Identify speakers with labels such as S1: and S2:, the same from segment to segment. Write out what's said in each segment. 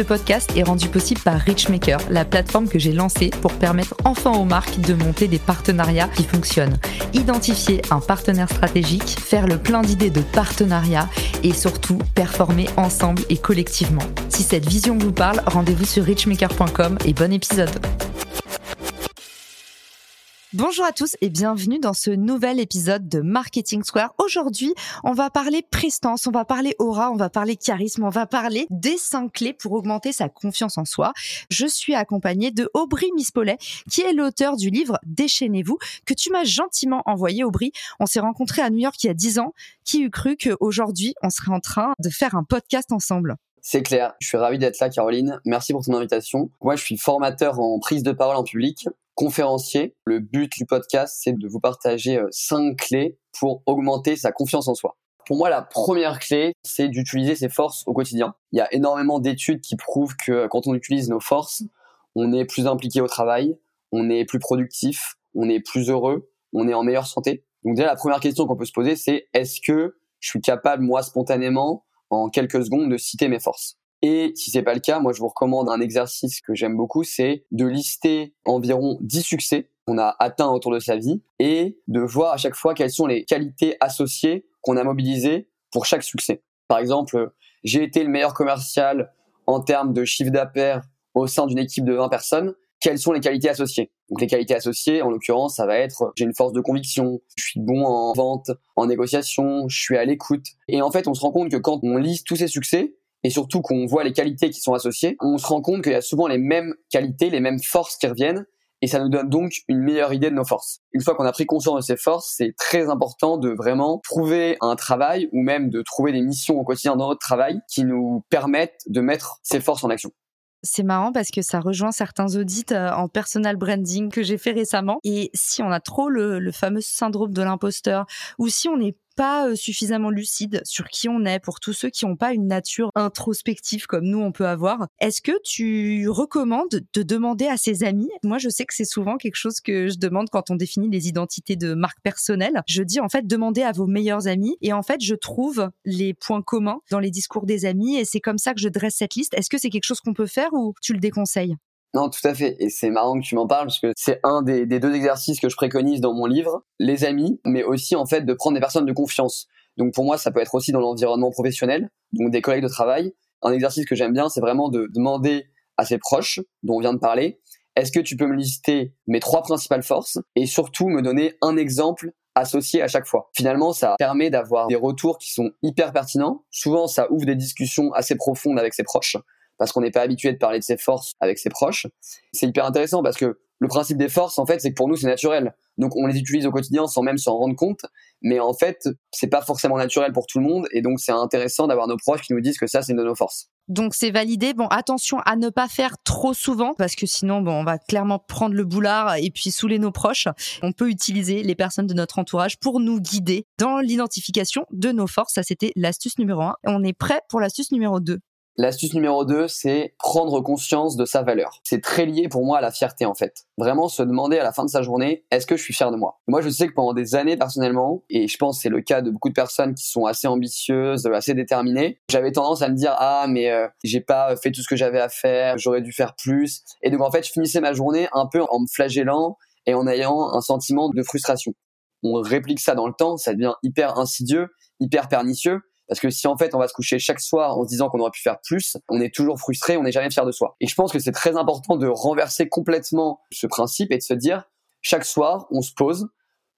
S1: Ce podcast est rendu possible par Richmaker, la plateforme que j'ai lancée pour permettre enfin aux marques de monter des partenariats qui fonctionnent. Identifier un partenaire stratégique, faire le plein d'idées de partenariat et surtout performer ensemble et collectivement. Si cette vision vous parle, rendez-vous sur richmaker.com et bon épisode. Bonjour à tous et bienvenue dans ce nouvel épisode de Marketing Square. Aujourd'hui, on va parler prestance, on va parler aura, on va parler charisme, on va parler des cinq clés pour augmenter sa confiance en soi. Je suis accompagnée de Aubry Mispollet, qui est l'auteur du livre Déchaînez-vous, que tu m'as gentiment envoyé, Aubry. On s'est rencontrés à New York il y a dix ans. Qui eût cru qu'aujourd'hui, on serait en train de faire un podcast ensemble?
S2: C'est clair, je suis ravi d'être là Caroline, merci pour ton invitation. Moi je suis formateur en prise de parole en public, conférencier. Le but du podcast c'est de vous partager euh, cinq clés pour augmenter sa confiance en soi. Pour moi la première clé c'est d'utiliser ses forces au quotidien. Il y a énormément d'études qui prouvent que quand on utilise nos forces, on est plus impliqué au travail, on est plus productif, on est plus heureux, on est en meilleure santé. Donc déjà la première question qu'on peut se poser c'est est-ce que je suis capable moi spontanément en quelques secondes de citer mes forces? Et si c'est pas le cas, moi je vous recommande un exercice que j'aime beaucoup, c'est de lister environ 10 succès qu'on a atteints autour de sa vie et de voir à chaque fois quelles sont les qualités associées qu'on a mobilisées pour chaque succès. Par exemple, j'ai été le meilleur commercial en termes de chiffre d'affaires au sein d'une équipe de 20 personnes quelles sont les qualités associées? Donc les qualités associées, en l'occurrence, ça va être j'ai une force de conviction, je suis bon en vente, en négociation, je suis à l'écoute. Et en fait, on se rend compte que quand on lise tous ces succès, et surtout qu'on voit les qualités qui sont associées, on se rend compte qu'il y a souvent les mêmes qualités, les mêmes forces qui reviennent, et ça nous donne donc une meilleure idée de nos forces. Une fois qu'on a pris conscience de ces forces, c'est très important de vraiment trouver un travail ou même de trouver des missions au quotidien dans notre travail qui nous permettent de mettre ces forces en action.
S1: C'est marrant parce que ça rejoint certains audits euh, en personal branding que j'ai fait récemment. Et si on a trop le, fameux syndrome de l'imposteur ou si on n'est pas euh, suffisamment lucide sur qui on est pour tous ceux qui n'ont pas une nature introspective comme nous on peut avoir. Est-ce que tu recommandes de demander à ses amis? Moi, je sais que c'est souvent quelque chose que je demande quand on définit les identités de marque personnelle. Je dis en fait demandez à vos meilleurs amis et en fait je trouve les points communs dans les discours des amis et c'est comme ça que je dresse cette liste. Est-ce que c'est quelque chose qu'on peut faire ou tu le déconseilles?
S2: Non, tout à fait. Et c'est marrant que tu m'en parles parce que c'est un des, deux exercices que je préconise dans mon livre, les amis, mais aussi en fait de prendre des personnes de confiance. Donc pour moi, ça peut être aussi dans l'environnement professionnel, donc des collègues de travail. Un exercice que j'aime bien, c'est vraiment de demander à ses proches, dont on vient de parler, est-ce que tu peux me lister mes trois principales forces et surtout me donner un exemple associé à chaque fois? Finalement, ça permet d'avoir des retours qui sont hyper pertinents. Souvent, ça ouvre des discussions assez profondes avec ses proches parce qu'on n'est pas habitué de parler de ses forces avec ses proches. C'est hyper intéressant parce que le principe des forces, en fait, c'est que pour nous, c'est naturel. Donc, on les utilise au quotidien sans même s'en rendre compte. Mais en fait, c'est pas forcément naturel pour tout le monde. Et donc, c'est intéressant d'avoir nos proches qui nous disent que ça, c'est une de nos forces.
S1: Donc, c'est validé. Bon, attention à ne pas faire trop souvent parce que sinon, bon, on va clairement prendre le boulard et puis saouler nos proches. On peut utiliser les personnes de notre entourage pour nous guider dans l'identification de nos forces. Ça, c'était l'astuce numéro un. On est prêt pour l'astuce numéro 2.
S2: L'astuce numéro 2, c'est prendre conscience de sa valeur. C'est très lié pour moi à la fierté en fait. Vraiment se demander à la fin de sa journée, est-ce que je suis fier de moi? Moi je sais que pendant des années personnellement, et je pense que c'est le cas de beaucoup de personnes qui sont assez ambitieuses, assez déterminées, j'avais tendance à me dire ah mais euh, j'ai pas fait tout ce que j'avais à faire, j'aurais dû faire plus. Et donc en fait je finissais ma journée un peu en me flagellant et en ayant un sentiment de frustration. On réplique ça dans le temps, ça devient hyper insidieux, hyper pernicieux parce que si en fait on va se coucher chaque soir en se disant qu'on aurait pu faire plus, on est toujours frustré, on n'est jamais fier de soi. Et je pense que c'est très important de renverser complètement ce principe et de se dire chaque soir on se pose,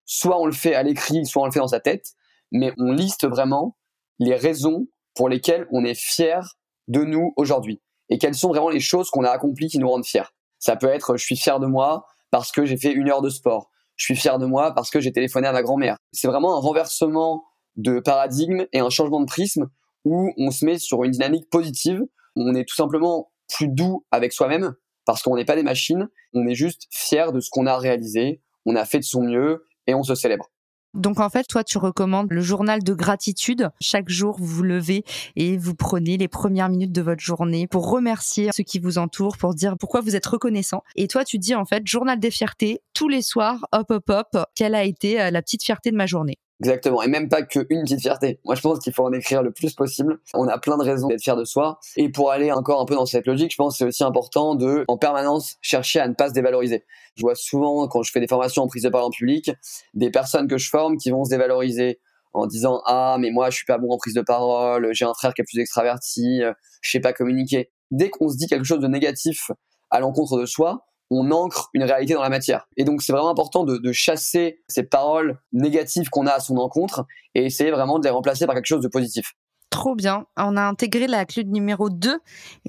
S2: soit on le fait à l'écrit, soit on le fait dans sa tête, mais on liste vraiment les raisons pour lesquelles on est fier de nous aujourd'hui et quelles sont vraiment les choses qu'on a accomplies qui nous rendent fiers. Ça peut être je suis fier de moi parce que j'ai fait une heure de sport. Je suis fier de moi parce que j'ai téléphoné à ma grand-mère. C'est vraiment un renversement de paradigme et un changement de prisme où on se met sur une dynamique positive. On est tout simplement plus doux avec soi-même parce qu'on n'est pas des machines. On est juste fier de ce qu'on a réalisé. On a fait de son mieux et on se célèbre.
S1: Donc en fait, toi, tu recommandes le journal de gratitude. Chaque jour, vous vous levez et vous prenez les premières minutes de votre journée pour remercier ceux qui vous entourent, pour dire pourquoi vous êtes reconnaissant. Et toi, tu dis en fait, journal des fiertés, tous les soirs, hop, hop, hop, quelle a été euh, la petite fierté de ma journée?
S2: Exactement, et même pas qu'une petite fierté. Moi, je pense qu'il faut en écrire le plus possible. On a plein de raisons d'être fier de soi. Et pour aller encore un peu dans cette logique, je pense que c'est aussi important de, en permanence, chercher à ne pas se dévaloriser. Je vois souvent, quand je fais des formations en prise de parole en public, des personnes que je forme qui vont se dévaloriser en disant ah mais moi je suis pas bon en prise de parole, j'ai un frère qui est plus extraverti, je sais pas communiquer. Dès qu'on se dit quelque chose de négatif à l'encontre de soi, on ancre une réalité dans la matière. Et donc c'est vraiment important de, chasser ces paroles négatives qu'on a à son encontre et essayer vraiment de les remplacer par quelque chose de positif.
S1: Trop bien. On a intégré la clé numéro 2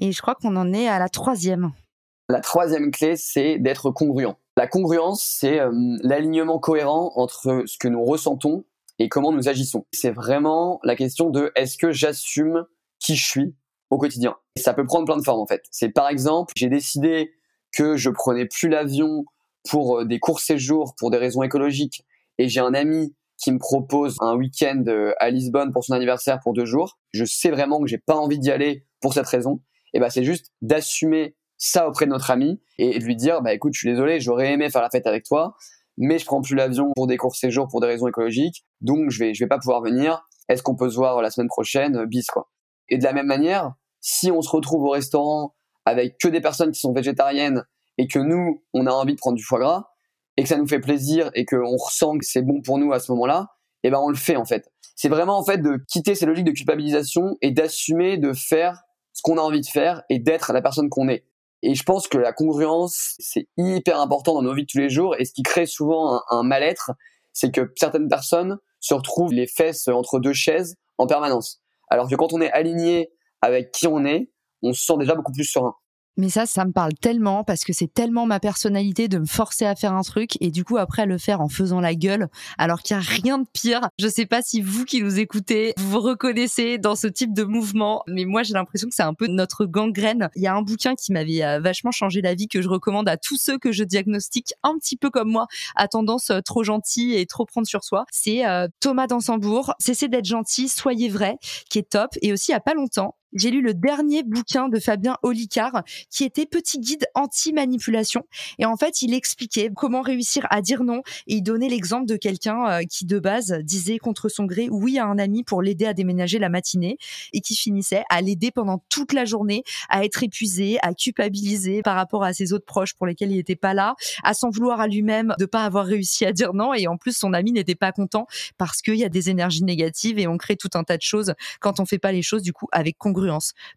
S1: et je crois qu'on en est à la troisième.
S2: La troisième clé, c'est d'être congruent. La congruence, c'est euh, l'alignement cohérent entre ce que nous ressentons et comment nous agissons. C'est vraiment la question de est-ce que j'assume qui je suis au quotidien. Et ça peut prendre plein de formes en fait. C'est par exemple, j'ai décidé que je prenais plus l'avion pour euh, des courts séjours pour des raisons écologiques et j'ai un ami qui me propose un week-end euh, à Lisbonne pour son anniversaire pour deux jours, je sais vraiment que j'ai pas envie d'y aller pour cette raison. Et ben c'est juste d'assumer ça auprès de notre ami et de lui dire bah écoute je suis désolé j'aurais aimé faire la fête avec toi mais je prends plus l'avion pour des courts séjours pour des raisons écologiques donc je vais je vais pas pouvoir venir est-ce qu'on peut se voir la semaine prochaine? Bis quoi et de la même manière si on se retrouve au restaurant avec que des personnes qui sont végétariennes et que nous, on a envie de prendre du foie gras et que ça nous fait plaisir et qu'on ressent que c'est bon pour nous à ce moment-là, eh ben on le fait en fait. C'est vraiment en fait de quitter ces logiques de culpabilisation et d'assumer de faire ce qu'on a envie de faire et d'être la personne qu'on est. Et je pense que la congruence, c'est hyper important dans nos vies de tous les jours et ce qui crée souvent un, un mal-être, c'est que certaines personnes se retrouvent les fesses entre deux chaises en permanence. Alors que quand on est aligné avec qui on est, on se sent déjà beaucoup plus serein.
S1: Mais ça, ça me parle tellement parce que c'est tellement ma personnalité de me forcer à faire un truc et du coup après le faire en faisant la gueule alors qu'il n'y a rien de pire. Je sais pas si vous qui nous écoutez, vous vous reconnaissez dans ce type de mouvement, mais moi j'ai l'impression que c'est un peu notre gangrène. Il y a un bouquin qui m'avait euh, vachement changé la vie que je recommande à tous ceux que je diagnostique un petit peu comme moi à tendance euh, trop gentil et trop prendre sur soi. C'est euh, Thomas Dansembourg, Cessez d'être gentil, soyez vrai, qui est top. Et aussi il a pas longtemps, j'ai lu le dernier bouquin de Fabien Olicard qui était Petit guide anti-manipulation. Et en fait, il expliquait comment réussir à dire non et il donnait l'exemple de quelqu'un euh, qui, de base, disait contre son gré oui à un ami pour l'aider à déménager la matinée et qui finissait à l'aider pendant toute la journée, à être épuisé, à culpabiliser par rapport à ses autres proches pour lesquels il n'était pas là, à s'en vouloir à lui-même de pas avoir réussi à dire non et en plus son ami n'était pas content parce qu'il y a des énergies négatives et on crée tout un tas de choses quand on fait pas les choses du coup avec congruence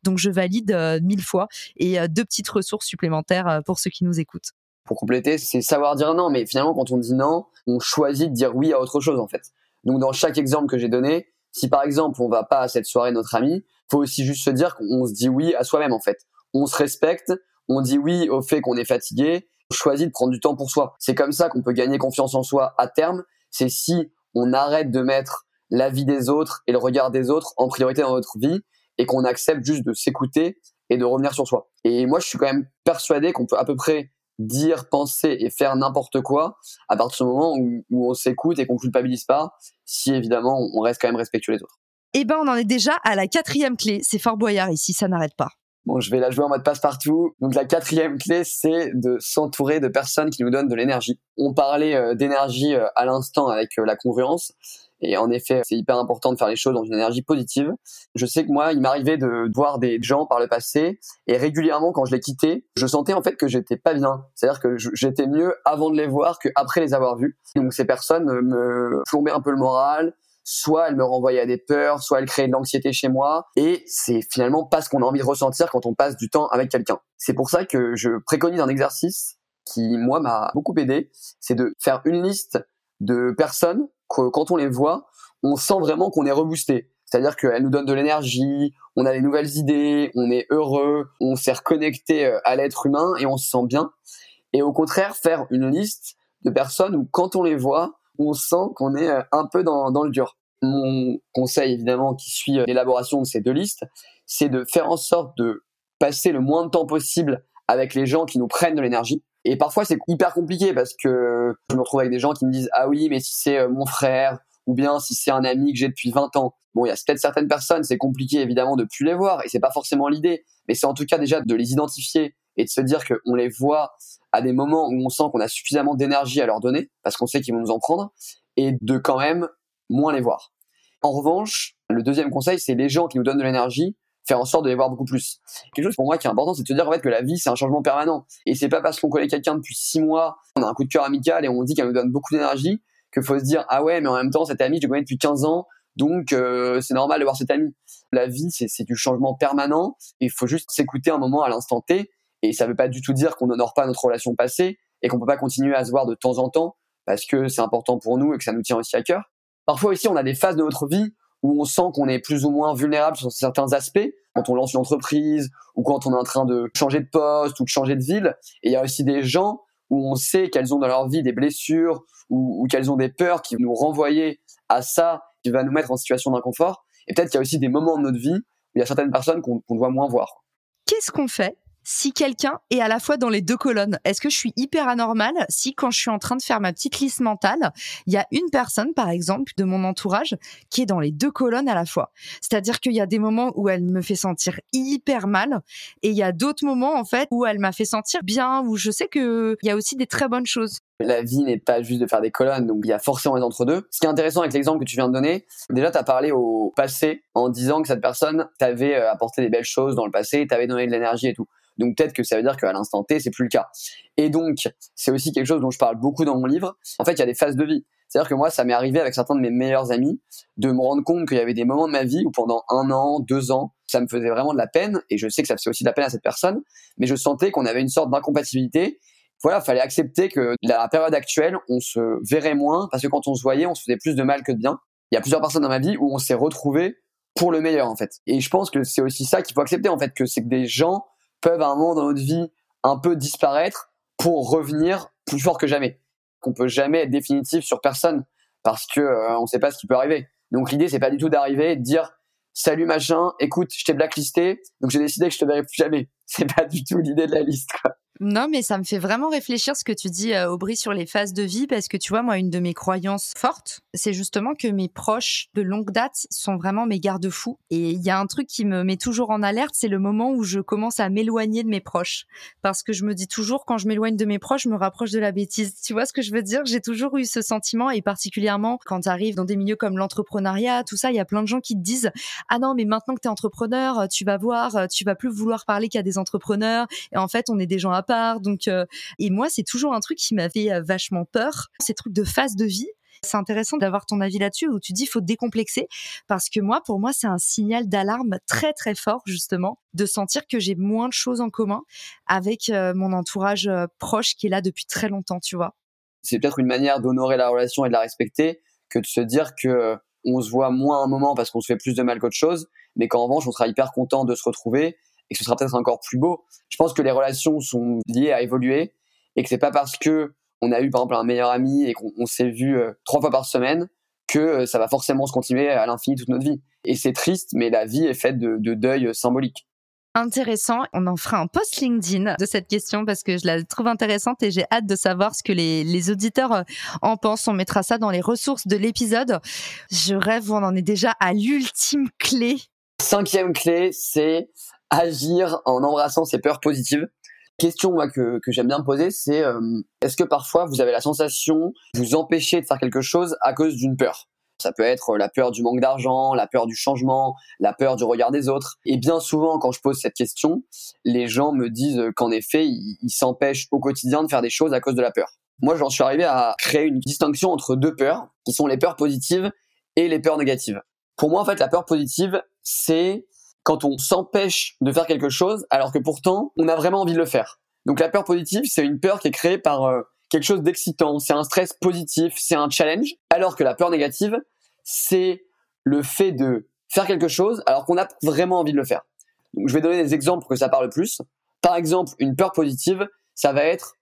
S1: donc je valide euh, mille fois et euh, deux petites ressources supplémentaires euh, pour ceux qui nous écoutent.
S2: Pour compléter, c'est savoir dire non, mais finalement quand on dit non, on choisit de dire oui à autre chose en fait. Donc dans chaque exemple que j'ai donné, si par exemple on va pas à cette soirée notre ami, faut aussi juste se dire qu'on se dit oui à soi-même en fait. On se respecte, on dit oui au fait qu'on est fatigué, on choisit de prendre du temps pour soi. C'est comme ça qu'on peut gagner confiance en soi à terme. C'est si on arrête de mettre la vie des autres et le regard des autres en priorité dans notre vie et qu'on accepte juste de s'écouter et de revenir sur soi. Et moi, je suis quand même persuadé qu'on peut à peu près dire, penser et faire n'importe quoi à partir du moment où, on s'écoute et qu'on culpabilise pas, si évidemment on reste quand même respectueux des autres.
S1: Eh ben, on en est déjà à la quatrième clé. C'est Fort Boyard ici, ça n'arrête pas.
S2: Bon, je vais la jouer en mode passe-partout. Donc la quatrième clé, c'est de s'entourer de personnes qui nous donnent de l'énergie. On parlait euh, d'énergie euh, à l'instant avec euh, la congruence. Et en effet, c'est hyper important de faire les choses dans une énergie positive. Je sais que moi, il m'arrivait de voir des gens par le passé et régulièrement, quand je les quittais, je sentais en fait que j'étais pas bien. C'est-à-dire que j'étais mieux avant de les voir qu'après les avoir vus. Donc ces personnes me plombaient un peu le moral, soit elles me renvoyaient à des peurs, soit elles créaient de l'anxiété chez moi. Et c'est finalement pas ce qu'on a envie de ressentir quand on passe du temps avec quelqu'un. C'est pour ça que je préconise un exercice qui, moi, m'a beaucoup aidé. C'est de faire une liste de personnes quand on les voit, on sent vraiment qu'on est reboosté. C'est-à-dire qu'elles nous donnent de l'énergie, on a des nouvelles idées, on est heureux, on s'est reconnecté euh, à l'être humain et on se sent bien. Et au contraire, faire une liste de personnes où quand on les voit, on sent qu'on est euh, un peu dans, dans le dur. Mon conseil, évidemment, qui suit euh, l'élaboration de ces deux listes, c'est de faire en sorte de passer le moins de temps possible avec les gens qui nous prennent de l'énergie Et parfois, c'est hyper compliqué parce que je me retrouve avec des gens qui me disent Ah oui, mais si c'est euh, mon frère, ou bien si c'est un ami que j'ai depuis 20 ans. Bon, il y a peut-être certaines personnes, c'est compliqué évidemment de plus les voir, et c'est pas forcément l'idée, mais c'est en tout cas déjà de les identifier et de se dire qu'on les voit à des moments où on sent qu'on a suffisamment d'énergie à leur donner, parce qu'on sait qu'ils vont nous en prendre, et de quand même moins les voir. En revanche, le deuxième conseil, c'est les gens qui nous donnent de l'énergie, faire en sorte de les voir beaucoup plus. Quelque chose pour moi qui est important, c'est de se dire en fait que la vie c'est un changement permanent. Et c'est pas parce qu'on connaît quelqu'un depuis six mois, on a un coup de cœur amical et on dit qu'elle nous donne beaucoup d'énergie qu'il faut se dire ah ouais mais en même temps cet ami je le connais depuis 15 ans donc euh, c'est normal de voir cet ami. La vie c'est du changement permanent. Il faut juste s'écouter un moment à l'instant T et ça veut pas du tout dire qu'on n'honore pas notre relation passée et qu'on peut pas continuer à se voir de temps en temps parce que c'est important pour nous et que ça nous tient aussi à cœur. Parfois aussi on a des phases de notre vie où on sent qu'on est plus ou moins vulnérable sur certains aspects, quand on lance une entreprise ou quand on est en train de changer de poste ou de changer de ville. Et il y a aussi des gens où on sait qu'elles ont dans leur vie des blessures ou, qu'elles ont des peurs qui vont nous renvoyer à ça, qui va nous mettre en situation d'inconfort. Et peut-être qu'il y a aussi des moments de notre vie où il y a certaines personnes qu'on doit moins voir.
S1: Qu'est-ce qu'on fait si quelqu'un est à la fois dans les deux colonnes, est-ce que je suis hyper anormale si quand je suis en train de faire ma petite liste mentale, il y a une personne, par exemple, de mon entourage qui est dans les deux colonnes à la fois? C'est-à-dire qu'il y a des moments où elle me fait sentir hyper mal et il y a d'autres moments, en fait, où elle m'a fait sentir bien, où je sais qu'il y a aussi des très bonnes choses.
S2: La vie n'est pas juste de faire des colonnes, donc il y a forcément les entre-deux. Ce qui est intéressant avec l'exemple que tu viens de donner, déjà tu as parlé au passé en disant que cette personne t'avait euh, apporté des belles choses dans le passé, t'avait donné de l'énergie et tout. Donc peut-être que ça veut dire qu'à l'instant T, c'est plus le cas. Et donc, c'est aussi quelque chose dont je parle beaucoup dans mon livre. En fait, il y a des phases de vie. C'est-à-dire que moi, ça m'est arrivé avec certains de mes meilleurs amis de me rendre compte qu'il y avait des moments de ma vie où pendant un an, deux ans, ça me faisait vraiment de la peine. Et je sais que ça faisait aussi de la peine à cette personne. Mais je sentais qu'on avait une sorte d'incompatibilité. Voilà, fallait accepter que la période actuelle, on se verrait moins parce que quand on se voyait, on se faisait plus de mal que de bien. Il y a plusieurs personnes dans ma vie où on s'est retrouvés pour le meilleur en fait. Et je pense que c'est aussi ça qu'il faut accepter en fait, que c'est que des gens peuvent à un moment dans notre vie un peu disparaître pour revenir plus fort que jamais. Qu'on peut jamais être définitif sur personne parce que euh, on sait pas ce qui peut arriver. Donc l'idée c'est pas du tout d'arriver et de dire salut machin, écoute, je t'ai blacklisté, donc j'ai décidé que je te verrai plus jamais. C'est pas du tout l'idée de la liste.
S1: Non, mais ça me fait vraiment réfléchir ce que tu dis, euh, Aubry, sur les phases de vie, parce que tu vois, moi, une de mes croyances fortes, c'est justement que mes proches de longue date sont vraiment mes garde-fous. Et il y a un truc qui me met toujours en alerte, c'est le moment où je commence à m'éloigner de mes proches. Parce que je me dis toujours, quand je m'éloigne de mes proches, je me rapproche de la bêtise. Tu vois ce que je veux dire? J'ai toujours eu ce sentiment, et particulièrement quand tu arrives dans des milieux comme l'entrepreneuriat, tout ça, il y a plein de gens qui te disent, ah non, mais maintenant que tu es entrepreneur, tu vas voir, tu vas plus vouloir parler qu'à des entrepreneurs. Et en fait, on est des gens à Donc, euh, et moi, c'est toujours un truc qui m'avait euh, vachement peur. Ces trucs de phase de vie. C'est intéressant d'avoir ton avis là-dessus où tu dis faut décomplexer parce que moi, pour moi, c'est un signal d'alarme très très fort justement de sentir que j'ai moins de choses en commun avec euh, mon entourage proche qui est là depuis très longtemps, tu vois.
S2: C'est peut-être une manière d'honorer la relation et de la respecter que de se dire que on se voit moins un moment parce qu'on se fait plus de mal qu'autre chose, mais qu'en revanche, on sera hyper content de se retrouver et que ce sera peut-être encore plus beau. Je pense que les relations sont liées à évoluer et que c'est pas parce que on a eu par exemple un meilleur ami et qu'on s'est vu euh, trois fois par semaine que euh, ça va forcément se continuer à l'infini toute notre vie. Et c'est triste, mais la vie est faite de, de deuil symbolique.
S1: Intéressant. On en fera un post LinkedIn de cette question parce que je la trouve intéressante et j'ai hâte de savoir ce que les, les auditeurs euh, en pensent. On mettra ça dans les ressources de l'épisode. Je rêve, on en est déjà à l'ultime clé.
S2: Cinquième clé, c'est agir en embrassant ses peurs positives. Question moi que, que j'aime bien poser, c'est euh, est-ce que parfois vous avez la sensation de vous empêcher de faire quelque chose à cause d'une peur? Ça peut être la peur du manque d'argent, la peur du changement, la peur du regard des autres. Et bien souvent, quand je pose cette question, les gens me disent qu'en effet, ils s'empêchent au quotidien de faire des choses à cause de la peur. Moi, j'en suis arrivé à créer une distinction entre deux peurs, qui sont les peurs positives et les peurs négatives. Pour moi, en fait, la peur positive, c'est quand on s'empêche de faire quelque chose alors que pourtant on a vraiment envie de le faire. Donc la peur positive, c'est une peur qui est créée par euh, quelque chose d'excitant, c'est un stress positif, c'est un challenge, alors que la peur négative, c'est le fait de faire quelque chose alors qu'on a vraiment envie de le faire. Donc je vais donner des exemples pour que ça parle plus. Par exemple, une peur positive, ça va être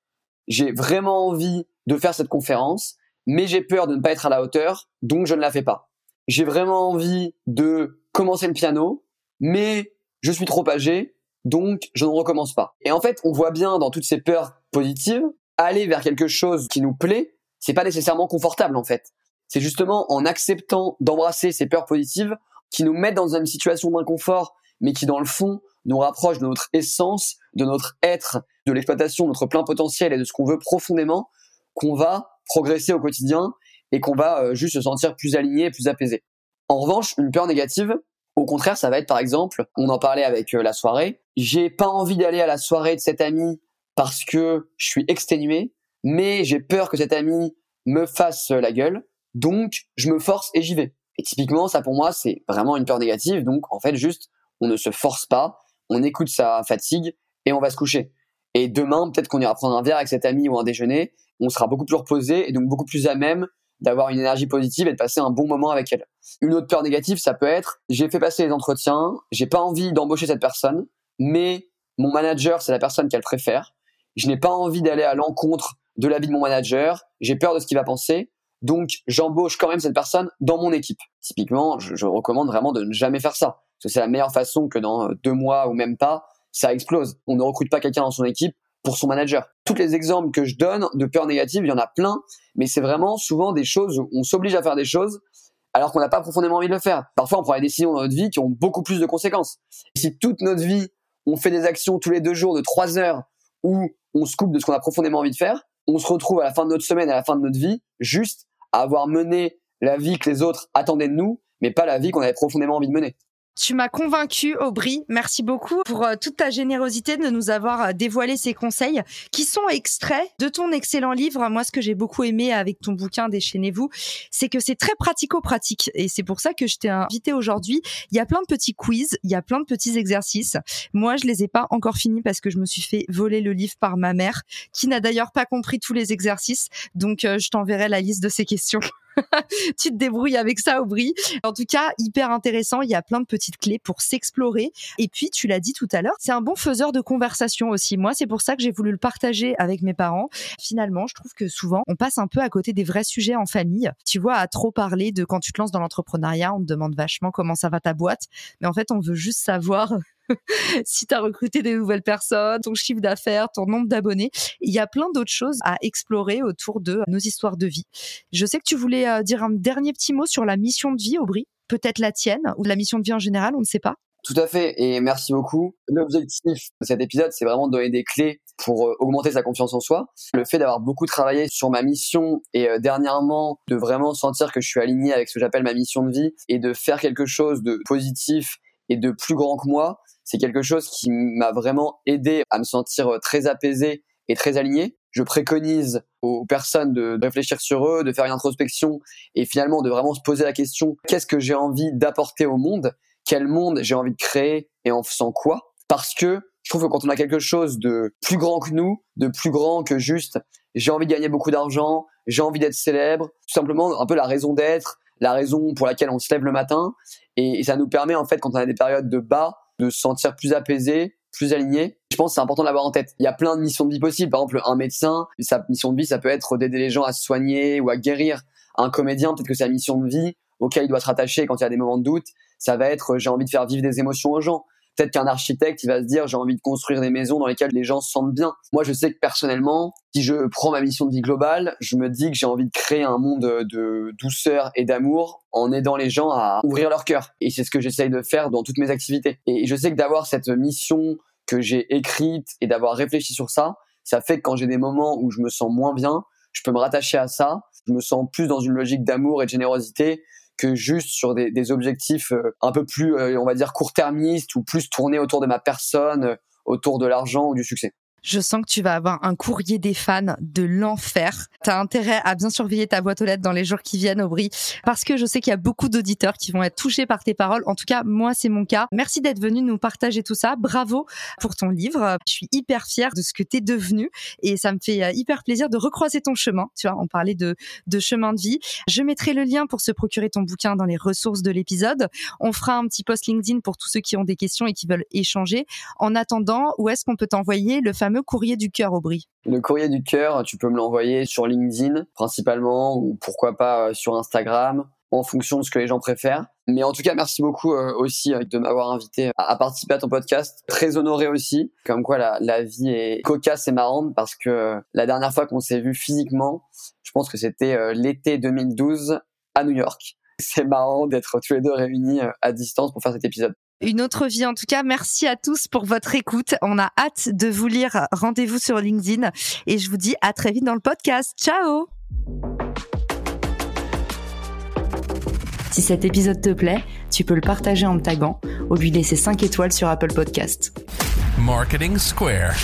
S2: j'ai vraiment envie de faire cette conférence, mais j'ai peur de ne pas être à la hauteur, donc je ne la fais pas. J'ai vraiment envie de commencer le piano, mais je suis trop âgé, donc je ne recommence pas. Et en fait, on voit bien dans toutes ces peurs positive, aller vers quelque chose qui nous plaît, c'est pas nécessairement confortable en fait. C'est justement en acceptant d'embrasser ces peurs positives qui nous mettent dans une situation d'inconfort, mais qui dans le fond nous rapprochent de notre essence, de notre être, de l'exploitation de notre plein potentiel et de ce qu'on veut profondément, qu'on va progresser au quotidien et qu'on va euh, juste se sentir plus aligné plus apaisé. En revanche, une peur négative, au contraire, ça va être par exemple, on en parlait avec euh, la soirée, j'ai pas envie d'aller à la soirée de cet ami parce que je suis exténué, mais j'ai peur que cet ami me fasse la gueule, donc je me force et j'y vais. Et typiquement, ça pour moi, c'est vraiment une peur négative, donc en fait, juste, on ne se force pas, on écoute sa fatigue et on va se coucher. Et demain, peut-être qu'on ira prendre un verre avec cet ami ou un déjeuner, on sera beaucoup plus reposé et donc beaucoup plus à même d'avoir une énergie positive et de passer un bon moment avec elle. Une autre peur négative, ça peut être j'ai fait passer les entretiens, j'ai pas envie d'embaucher cette personne, mais mon manager, c'est la personne qu'elle préfère. Je n'ai pas envie d'aller à l'encontre de l'avis de mon manager, j'ai peur de ce qu'il va penser, donc j'embauche quand même cette personne dans mon équipe. Typiquement, je, je recommande vraiment de ne jamais faire ça, parce que c'est la meilleure façon que dans deux mois ou même pas, ça explose. On ne recrute pas quelqu'un dans son équipe pour son manager. Tous les exemples que je donne de peurs négatives, il y en a plein, mais c'est vraiment souvent des choses où on s'oblige à faire des choses alors qu'on n'a pas profondément envie de le faire. Parfois, on prend des décisions dans notre vie qui ont beaucoup plus de conséquences. si toute notre vie, on fait des actions tous les deux jours de trois heures où on se coupe de ce qu'on a profondément envie de faire, on se retrouve à la fin de notre semaine, à la fin de notre vie, juste à avoir mené la vie que les autres attendaient de nous, mais pas la vie qu'on avait profondément envie de mener.
S1: Tu m'as convaincu, Aubry. Merci beaucoup pour euh, toute ta générosité de nous avoir euh, dévoilé ces conseils qui sont extraits de ton excellent livre. Moi, ce que j'ai beaucoup aimé avec ton bouquin Déchaînez-vous, c'est que c'est très pratico-pratique. Et c'est pour ça que je t'ai invité aujourd'hui. Il y a plein de petits quiz, il y a plein de petits exercices. Moi, je les ai pas encore finis parce que je me suis fait voler le livre par ma mère, qui n'a d'ailleurs pas compris tous les exercices. Donc, euh, je t'enverrai la liste de ces questions. tu te débrouilles avec ça, Aubry. En tout cas, hyper intéressant. Il y a plein de petites clés pour s'explorer. Et puis, tu l'as dit tout à l'heure, c'est un bon faiseur de conversation aussi. Moi, c'est pour ça que j'ai voulu le partager avec mes parents. Finalement, je trouve que souvent, on passe un peu à côté des vrais sujets en famille. Tu vois, à trop parler de quand tu te lances dans l'entrepreneuriat, on te demande vachement comment ça va ta boîte. Mais en fait, on veut juste savoir si tu as recruté des nouvelles personnes, ton chiffre d'affaires, ton nombre d'abonnés. Il y a plein d'autres choses à explorer autour de nos histoires de vie. Je sais que tu voulais euh, dire un dernier petit mot sur la mission de vie, Aubry. Peut-être la tienne ou la mission de vie en général, on ne sait pas.
S2: Tout à fait, et merci beaucoup. L'objectif de cet épisode, c'est vraiment de donner des clés pour euh, augmenter sa confiance en soi. Le fait d'avoir beaucoup travaillé sur ma mission et euh, dernièrement de vraiment sentir que je suis aligné avec ce que j'appelle ma mission de vie et de faire quelque chose de positif et de plus grand que moi, c'est quelque chose qui m'a vraiment aidé à me sentir euh, très apaisé et très aligné. Je préconise aux personnes de réfléchir sur eux, de faire une introspection et finalement de vraiment se poser la question qu'est-ce que j'ai envie d'apporter au monde? Quel monde j'ai envie de créer et en faisant quoi? Parce que je trouve que quand on a quelque chose de plus grand que nous, de plus grand que juste j'ai envie de gagner beaucoup d'argent, j'ai envie d'être célèbre, tout simplement un peu la raison d'être, la raison pour laquelle on se lève le matin et ça nous permet en fait quand on a des périodes de bas de se sentir plus apaisé, plus aligné. Je pense que c'est important de l'avoir en tête. Il y a plein de missions de vie possibles. Par exemple, un médecin, sa mission de vie, ça peut être d'aider les gens à se soigner ou à guérir. Un comédien, peut-être que sa mission de vie, auquel il doit se rattacher quand il y a des moments de doute, ça va être j'ai envie de faire vivre des émotions aux gens. Peut-être qu'un architecte, il va se dire j'ai envie de construire des maisons dans lesquelles les gens se sentent bien. Moi, je sais que personnellement, si je prends ma mission de vie globale, je me dis que j'ai envie de créer un monde de douceur et d'amour en aidant les gens à ouvrir leur cœur. Et c'est ce que j'essaye de faire dans toutes mes activités. Et je sais que d'avoir cette mission que j'ai écrite et d'avoir réfléchi sur ça, ça fait que quand j'ai des moments où je me sens moins bien, je peux me rattacher à ça. Je me sens plus dans une logique d'amour et de générosité que juste sur des, objectifs euh, un peu plus, euh, on va dire, court-termistes ou plus tournés autour de ma personne, euh, autour de l'argent ou du succès.
S1: Je sens que tu vas avoir un courrier des fans de l'enfer. Tu as intérêt à bien surveiller ta boîte aux lettres dans les jours qui viennent, Aubry, parce que je sais qu'il y a beaucoup d'auditeurs qui vont être touchés par tes paroles. En tout cas, moi, c'est mon cas. Merci d'être venu nous partager tout ça. Bravo pour ton livre. Je suis hyper fière de ce que tu es devenu et ça me fait euh, hyper plaisir de recroiser ton chemin. Tu vois, on parlait de, de chemin de vie. Je mettrai le lien pour se procurer ton bouquin dans les ressources de l'épisode. On fera un petit post LinkedIn pour tous ceux qui ont des questions et qui veulent échanger. En attendant, où est-ce qu'on peut t'envoyer le fameux courrier du cœur, Aubry
S2: Le courrier du cœur, tu peux me l'envoyer sur LinkedIn principalement ou pourquoi pas euh, sur Instagram. en fonction de ce que les gens préfèrent. Mais en tout cas, merci beaucoup euh, aussi euh, de m'avoir invité à, participer à ton podcast. Très honoré aussi, comme quoi la, la vie est cocasse et marrante parce que la dernière fois qu'on s'est vu physiquement, je pense que c'était l'été 2012 à New York. C'est marrant d'être tous les deux réunis à distance pour faire cet épisode
S3: une autre vie. En tout cas, merci à tous pour votre écoute. On a hâte de vous lire. Rendez-vous sur LinkedIn et je vous dis à très vite dans le podcast. Ciao
S1: Si cet épisode te plaît, tu peux le partager en me taguant ou lui laisser 5 étoiles sur Apple Podcast. Marketing Square.